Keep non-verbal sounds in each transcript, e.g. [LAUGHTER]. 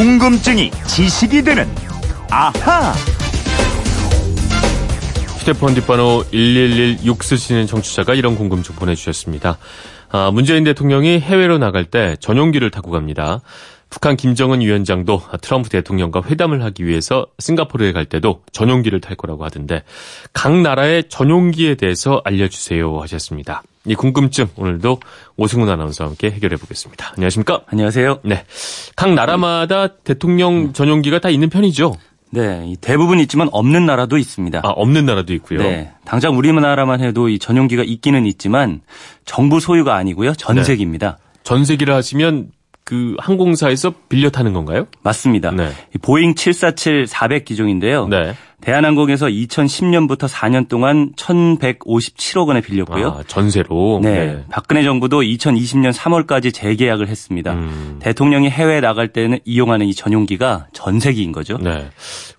궁금증이 지식이 되는 아하. 휴대폰 뒷번호 1116 쓰시는 청취자가 이런 궁금증 보내주셨습니다. 아, 문재인 대통령이 해외로 나갈 때 전용기를 타고 갑니다. 북한 김정은 위원장도 트럼프 대통령과 회담을 하기 위해서 싱가포르에 갈 때도 전용기를 탈 거라고 하던데 각 나라의 전용기에 대해서 알려주세요 하셨습니다. 이 궁금증 오늘도 오승훈 아나운서와 함께 해결해 보겠습니다. 안녕하십니까? 안녕하세요. 네. 각 나라마다 대통령 전용기가 다 있는 편이죠? 네, 대부분 있지만 없는 나라도 있습니다. 아, 없는 나라도 있고요. 네, 당장 우리나라만 해도 이 전용기가 있기는 있지만 정부 소유가 아니고요, 전세기입니다. 네. 전세기를 하시면 그 항공사에서 빌려 타는 건가요? 맞습니다. 네. 보잉 747 400 기종인데요. 네. 대한항공에서 2010년부터 4년 동안 1,157억 원에 빌렸고요. 아, 전세로. 네, 네, 박근혜 정부도 2020년 3월까지 재계약을 했습니다. 음. 대통령이 해외 나갈 때는 이용하는 이 전용기가 전세기인 거죠. 네.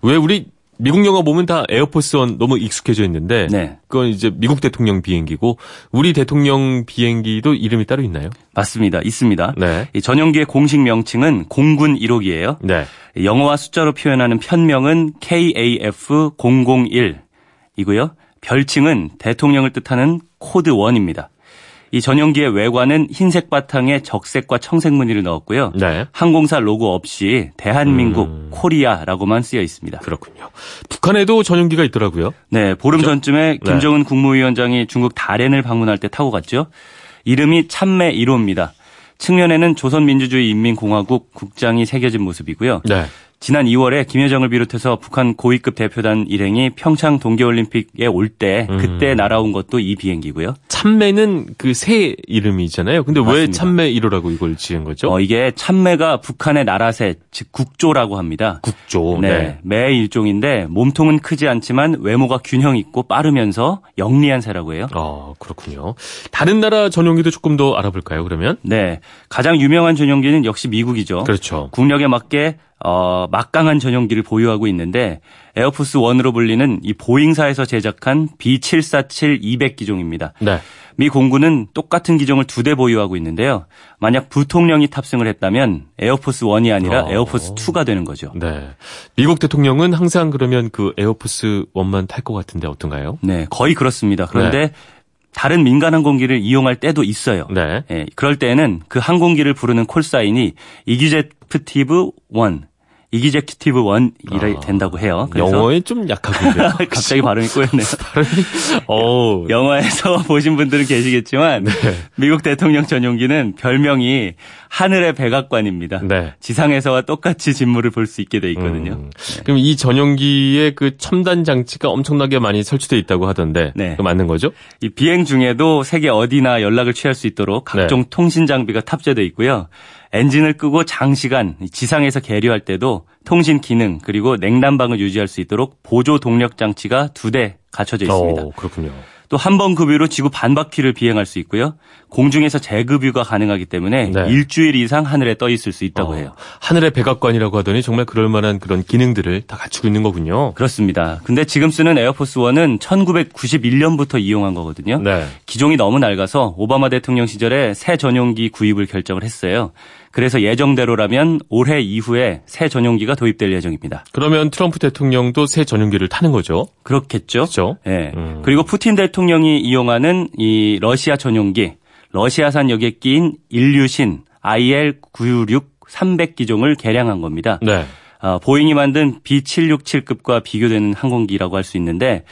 왜 우리 미국 영화 보면 다 Air Force One 너무 익숙해져 있는데 네. 그건 이제 미국 대통령 비행기고 우리 대통령 비행기도 이름이 따로 있나요? 맞습니다. 있습니다. 네. 이 전용기의 공식 명칭은 공군 1호기예요. 네. 영어와 숫자로 표현하는 편명은 KAF001이고요. 별칭은 대통령을 뜻하는 코드 1입니다. 이 전용기의 외관은 흰색 바탕에 적색과 청색 무늬를 넣었고요. 네. 항공사 로고 없이 대한민국 음. Korea라고만 쓰여 있습니다. 그렇군요. 북한에도 전용기가 있더라고요. 네, 보름 저, 전쯤에 네. 김정은 네. 국무위원장이 중국 다롄을 방문할 때 타고 갔죠. 이름이 참매 1호입니다. 측면에는 조선민주주의 인민공화국 국장이 새겨진 모습이고요. 네. 지난 2월에 김여정을 비롯해서 북한 고위급 대표단 일행이 평창 동계올림픽에 올 때 그때 음. 날아온 것도 이 비행기고요. 참매는 그 새 이름이잖아요. 근데 맞습니다. 왜 참매 1호라고 이걸 지은 거죠? 어, 이게 참매가 북한의 나라새, 즉 국조라고 합니다. 국조. 네. 네. 매 일종인데 몸통은 크지 않지만 외모가 균형 있고 빠르면서 영리한 새라고 해요. 아, 그렇군요. 다른 나라 전용기도 조금 더 알아볼까요, 그러면? 네. 가장 유명한 전용기는 역시 미국이죠. 그렇죠. 국력에 맞게 어, 막강한 전용기를 보유하고 있는데 Air Force 1으로 불리는 이 보잉사에서 제작한 B747-200 기종입니다. 네. 미 공군은 똑같은 기종을 두 대 보유하고 있는데요. 만약 부통령이 탑승을 했다면 Air Force 1이 아니라 어. Air Force 2가 되는 거죠. 네. 미국 대통령은 항상 그러면 그 Air Force 1만 탈 것 같은데 어떤가요? 네, 거의 그렇습니다. 그런데 네. 다른 민간 항공기를 이용할 때도 있어요. 네. 예, 그럴 때는 그 항공기를 부르는 콜사인이 이규제프티브 1 이기제큐티브 원이라 아, 된다고 해요. 영어에 좀 약하군요. [LAUGHS] 갑자기 발음이 꼬였네요. [LAUGHS] 어 영화에서 [LAUGHS] 보신 분들은 계시겠지만 네. 미국 대통령 전용기는 별명이 하늘의 백악관입니다. 네. 지상에서와 똑같이 진물을 볼 수 있게 돼 있거든요. 음. 네. 그럼 이 전용기에 그 첨단 장치가 엄청나게 많이 설치돼 있다고 하던데 네. 그 맞는 거죠? 이 비행 중에도 세계 어디나 연락을 취할 수 있도록 각종 네. 통신 장비가 탑재돼 있고요. 엔진을 끄고 장시간 지상에서 계류할 때도 통신 기능 그리고 냉난방을 유지할 수 있도록 보조 동력 장치가 두 대 갖춰져 있습니다. 오, 그렇군요. 또 한 번 급유로 지구 반바퀴를 비행할 수 있고요. 공중에서 재급유가 가능하기 때문에 네. 일주일 이상 하늘에 떠 있을 수 있다고 어, 해요. 하늘의 백악관이라고 하더니 정말 그럴 만한 그런 기능들을 다 갖추고 있는 거군요. 그렇습니다. 근데 지금 쓰는 Air Force 1은 1991년부터 이용한 거거든요. 네. 기종이 너무 낡아서 오바마 대통령 시절에 새 전용기 구입을 결정을 했어요. 그래서 예정대로라면 올해 이후에 새 전용기가 도입될 예정입니다. 그러면 트럼프 대통령도 새 전용기를 타는 거죠? 그렇겠죠. 그렇죠. 네. 음. 그리고 푸틴 대통령이 이용하는 이 러시아 전용기, 러시아산 여객기인 인류신 IL-966 300 기종을 개량한 겁니다. 네. 어, 보잉이 만든 B767급과 비교되는 항공기라고 할 수 있는데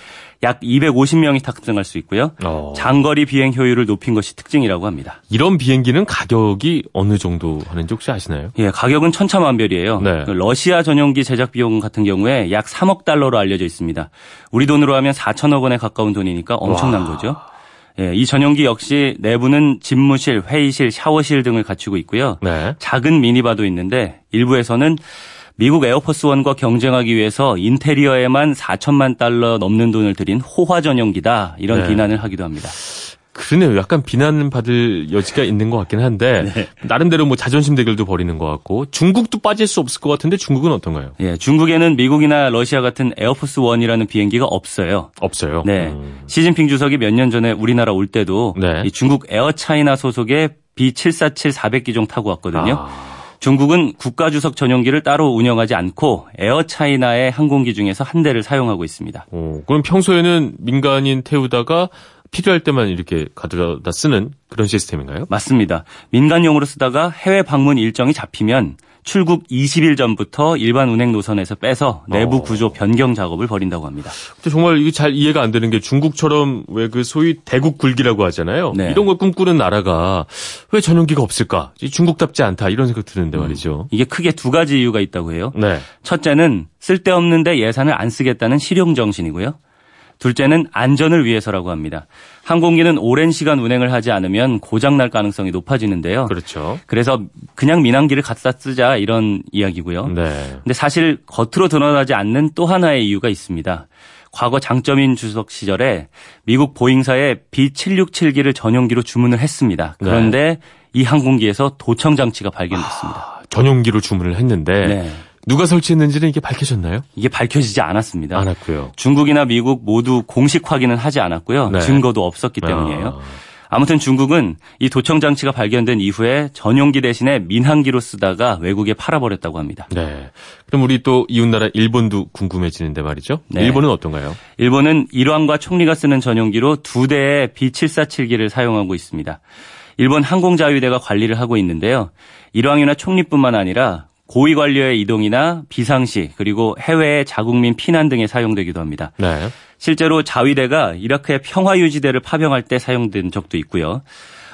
약 250명이 탑승할 수 있고요. 어. 장거리 비행 효율을 높인 것이 특징이라고 합니다. 이런 비행기는 가격이 어느 정도 하는지 혹시 아시나요? 예, 가격은 천차만별이에요. 네. 그 러시아 전용기 제작 비용 같은 경우에 약 3억 달러로 알려져 있습니다. 우리 돈으로 하면 4천억 원에 가까운 돈이니까 엄청난 와. 거죠. 예, 이 전용기 역시 내부는 집무실, 회의실, 샤워실 등을 갖추고 있고요. 네. 작은 미니바도 있는데 일부에서는 미국 Air Force One과 경쟁하기 위해서 인테리어에만 4천만 달러 넘는 돈을 들인 호화 전용기다 이런 네. 비난을 하기도 합니다. 그러네요. 약간 비난 받을 여지가 있는 것 같긴 한데 네. 나름대로 뭐 자존심 대결도 벌이는 것 같고 중국도 빠질 수 없을 것 같은데 중국은 어떤가요? 예, 중국에는 미국이나 러시아 같은 Air Force One이라는 비행기가 없어요. 없어요. 네, 음. 시진핑 주석이 몇 년 전에 우리나라 올 때도 네. 중국 에어차이나 소속의 B747 400기종 타고 왔거든요. 아. 중국은 국가주석 전용기를 따로 운영하지 않고 에어차이나의 항공기 중에서 한 대를 사용하고 있습니다. 오, 그럼 평소에는 민간인 태우다가 필요할 때만 이렇게 가져다 쓰는 그런 시스템인가요? 맞습니다. 민간용으로 쓰다가 해외 방문 일정이 잡히면 출국 20일 전부터 일반 운행 노선에서 빼서 내부 어. 구조 변경 작업을 벌인다고 합니다. 근데 정말 이게 잘 이해가 안 되는 게 중국처럼 왜 그 소위 대국 굴기라고 하잖아요. 네. 이런 걸 꿈꾸는 나라가 왜 전용기가 없을까? 중국답지 않다 이런 생각 드는데 음. 말이죠. 이게 크게 두 가지 이유가 있다고 해요. 네. 첫째는 쓸데없는데 예산을 안 쓰겠다는 실용 정신이고요. 둘째는 안전을 위해서라고 합니다. 항공기는 오랜 시간 운행을 하지 않으면 고장 날 가능성이 높아지는데요. 그렇죠. 그래서 그냥 민항기를 갖다 쓰자 이런 이야기고요. 네. 근데 사실 겉으로 드러나지 않는 또 하나의 이유가 있습니다. 과거 장점인 주석 시절에 미국 보잉사에 B767기를 전용기로 주문을 했습니다. 네. 그런데 네. 이 항공기에서 도청 장치가 발견됐습니다. 아, 전용기로 주문을 했는데 네. 누가 설치했는지는 이게 밝혀졌나요? 이게 밝혀지지 않았습니다. 않았고요. 중국이나 미국 모두 공식 확인은 하지 않았고요. 네. 증거도 없었기 때문이에요. 아. 아무튼 중국은 이 도청 장치가 발견된 이후에 전용기 대신에 민항기로 쓰다가 외국에 팔아버렸다고 합니다. 네. 그럼 우리 또 이웃나라 일본도 궁금해지는데 말이죠. 네. 일본은 어떤가요? 일본은 일왕과 총리가 쓰는 전용기로 두 대의 B747기를 사용하고 있습니다. 일본 항공자위대가 관리를 하고 있는데요. 일왕이나 총리뿐만 아니라 고위 관료의 이동이나 비상시 그리고 해외의 자국민 피난 등에 사용되기도 합니다. 네. 실제로 자위대가 이라크의 평화 유지대를 파병할 때 사용된 적도 있고요.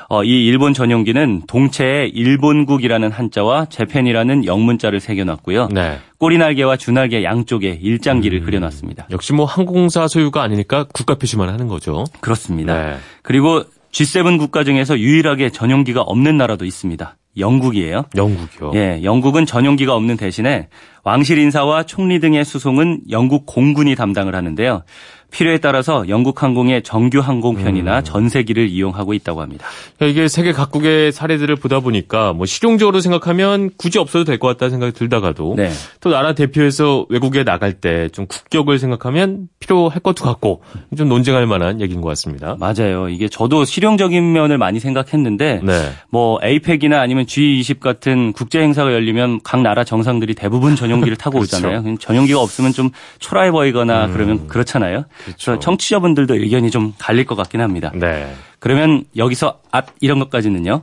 어, 이 일본 전용기는 동체에 일본국이라는 한자와 재팬이라는 영문자를 새겨놨고요. 네. 꼬리날개와 주날개 양쪽에 일장기를 음, 그려놨습니다. 역시 뭐 항공사 소유가 아니니까 국가 표시만 하는 거죠. 그렇습니다. 네. 그리고 G7 국가 중에서 유일하게 전용기가 없는 나라도 있습니다. 영국이에요. 영국이요. 예, 영국은 전용기가 없는 대신에 왕실 인사와 총리 등의 수송은 영국 공군이 담당을 하는데요. 필요에 따라서 영국 항공의 정규 항공편이나 음. 전세기를 이용하고 있다고 합니다. 그러니까 이게 세계 각국의 사례들을 보다 보니까 뭐 실용적으로 생각하면 굳이 없어도 될 것 같다는 생각이 들다가도 네. 또 나라 대표에서 외국에 나갈 때 좀 국격을 생각하면 필요할 것도 같고 좀 논쟁할 만한 얘기인 것 같습니다. 맞아요. 이게 저도 실용적인 면을 많이 생각했는데 네. 뭐 에이펙이나 아니면 G20 같은 국제 행사가 열리면 각 나라 정상들이 대부분 전용기를 타고 [LAUGHS] 그렇죠. 오잖아요. 전용기가 없으면 좀 초라해 보이거나 음. 그러면 그렇잖아요. 그렇죠. 청취자분들도 의견이 좀 갈릴 것 같긴 합니다. 네. 그러면 여기서 앗 이런 것까지는요.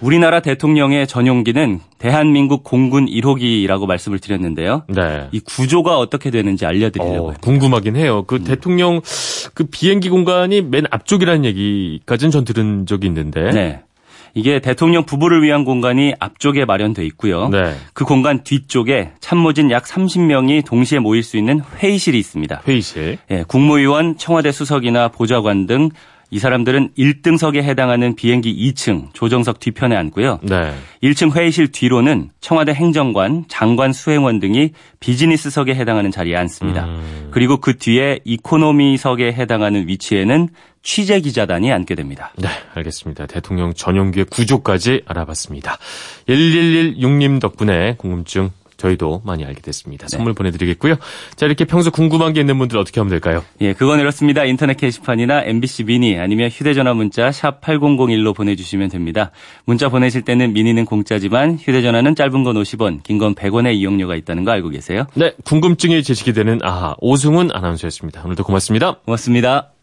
우리나라 대통령의 전용기는 대한민국 공군 1호기라고 말씀을 드렸는데요. 네. 이 구조가 어떻게 되는지 알려드리려고요. 어, 궁금하긴 해요. 그 음. 대통령 그 비행기 공간이 맨 앞쪽이라는 얘기까지는 전 들은 적이 있는데. 네. 이게 대통령 부부를 위한 공간이 앞쪽에 마련돼 있고요. 네. 그 공간 뒤쪽에 참모진 약 30명이 동시에 모일 수 있는 회의실이 있습니다. 회의실. 예, 국무위원, 청와대 수석이나 보좌관 등 이 사람들은 1등석에 해당하는 비행기 2층 조정석 뒤편에 앉고요. 네. 1층 회의실 뒤로는 청와대 행정관, 장관 수행원 등이 비즈니스석에 해당하는 자리에 앉습니다. 음. 그리고 그 뒤에 이코노미석에 해당하는 위치에는 취재 기자단이 앉게 됩니다. 네, 알겠습니다. 대통령 전용기의 구조까지 알아봤습니다. 1116님 덕분에 궁금증 저희도 많이 알게 됐습니다. 네. 선물 보내드리겠고요. 자, 이렇게 평소 궁금한 게 있는 분들 어떻게 하면 될까요? 예, 그건 이렇습니다. 인터넷 게시판이나 MBC 미니 아니면 휴대전화 문자 샵 8001로 보내주시면 됩니다. 문자 보내실 때는 미니는 공짜지만 휴대전화는 짧은 건 50원, 긴 건 100원의 이용료가 있다는 거 알고 계세요? 네, 궁금증이 제시되는 아하, 오승훈 아나운서였습니다. 오늘도 고맙습니다. 고맙습니다.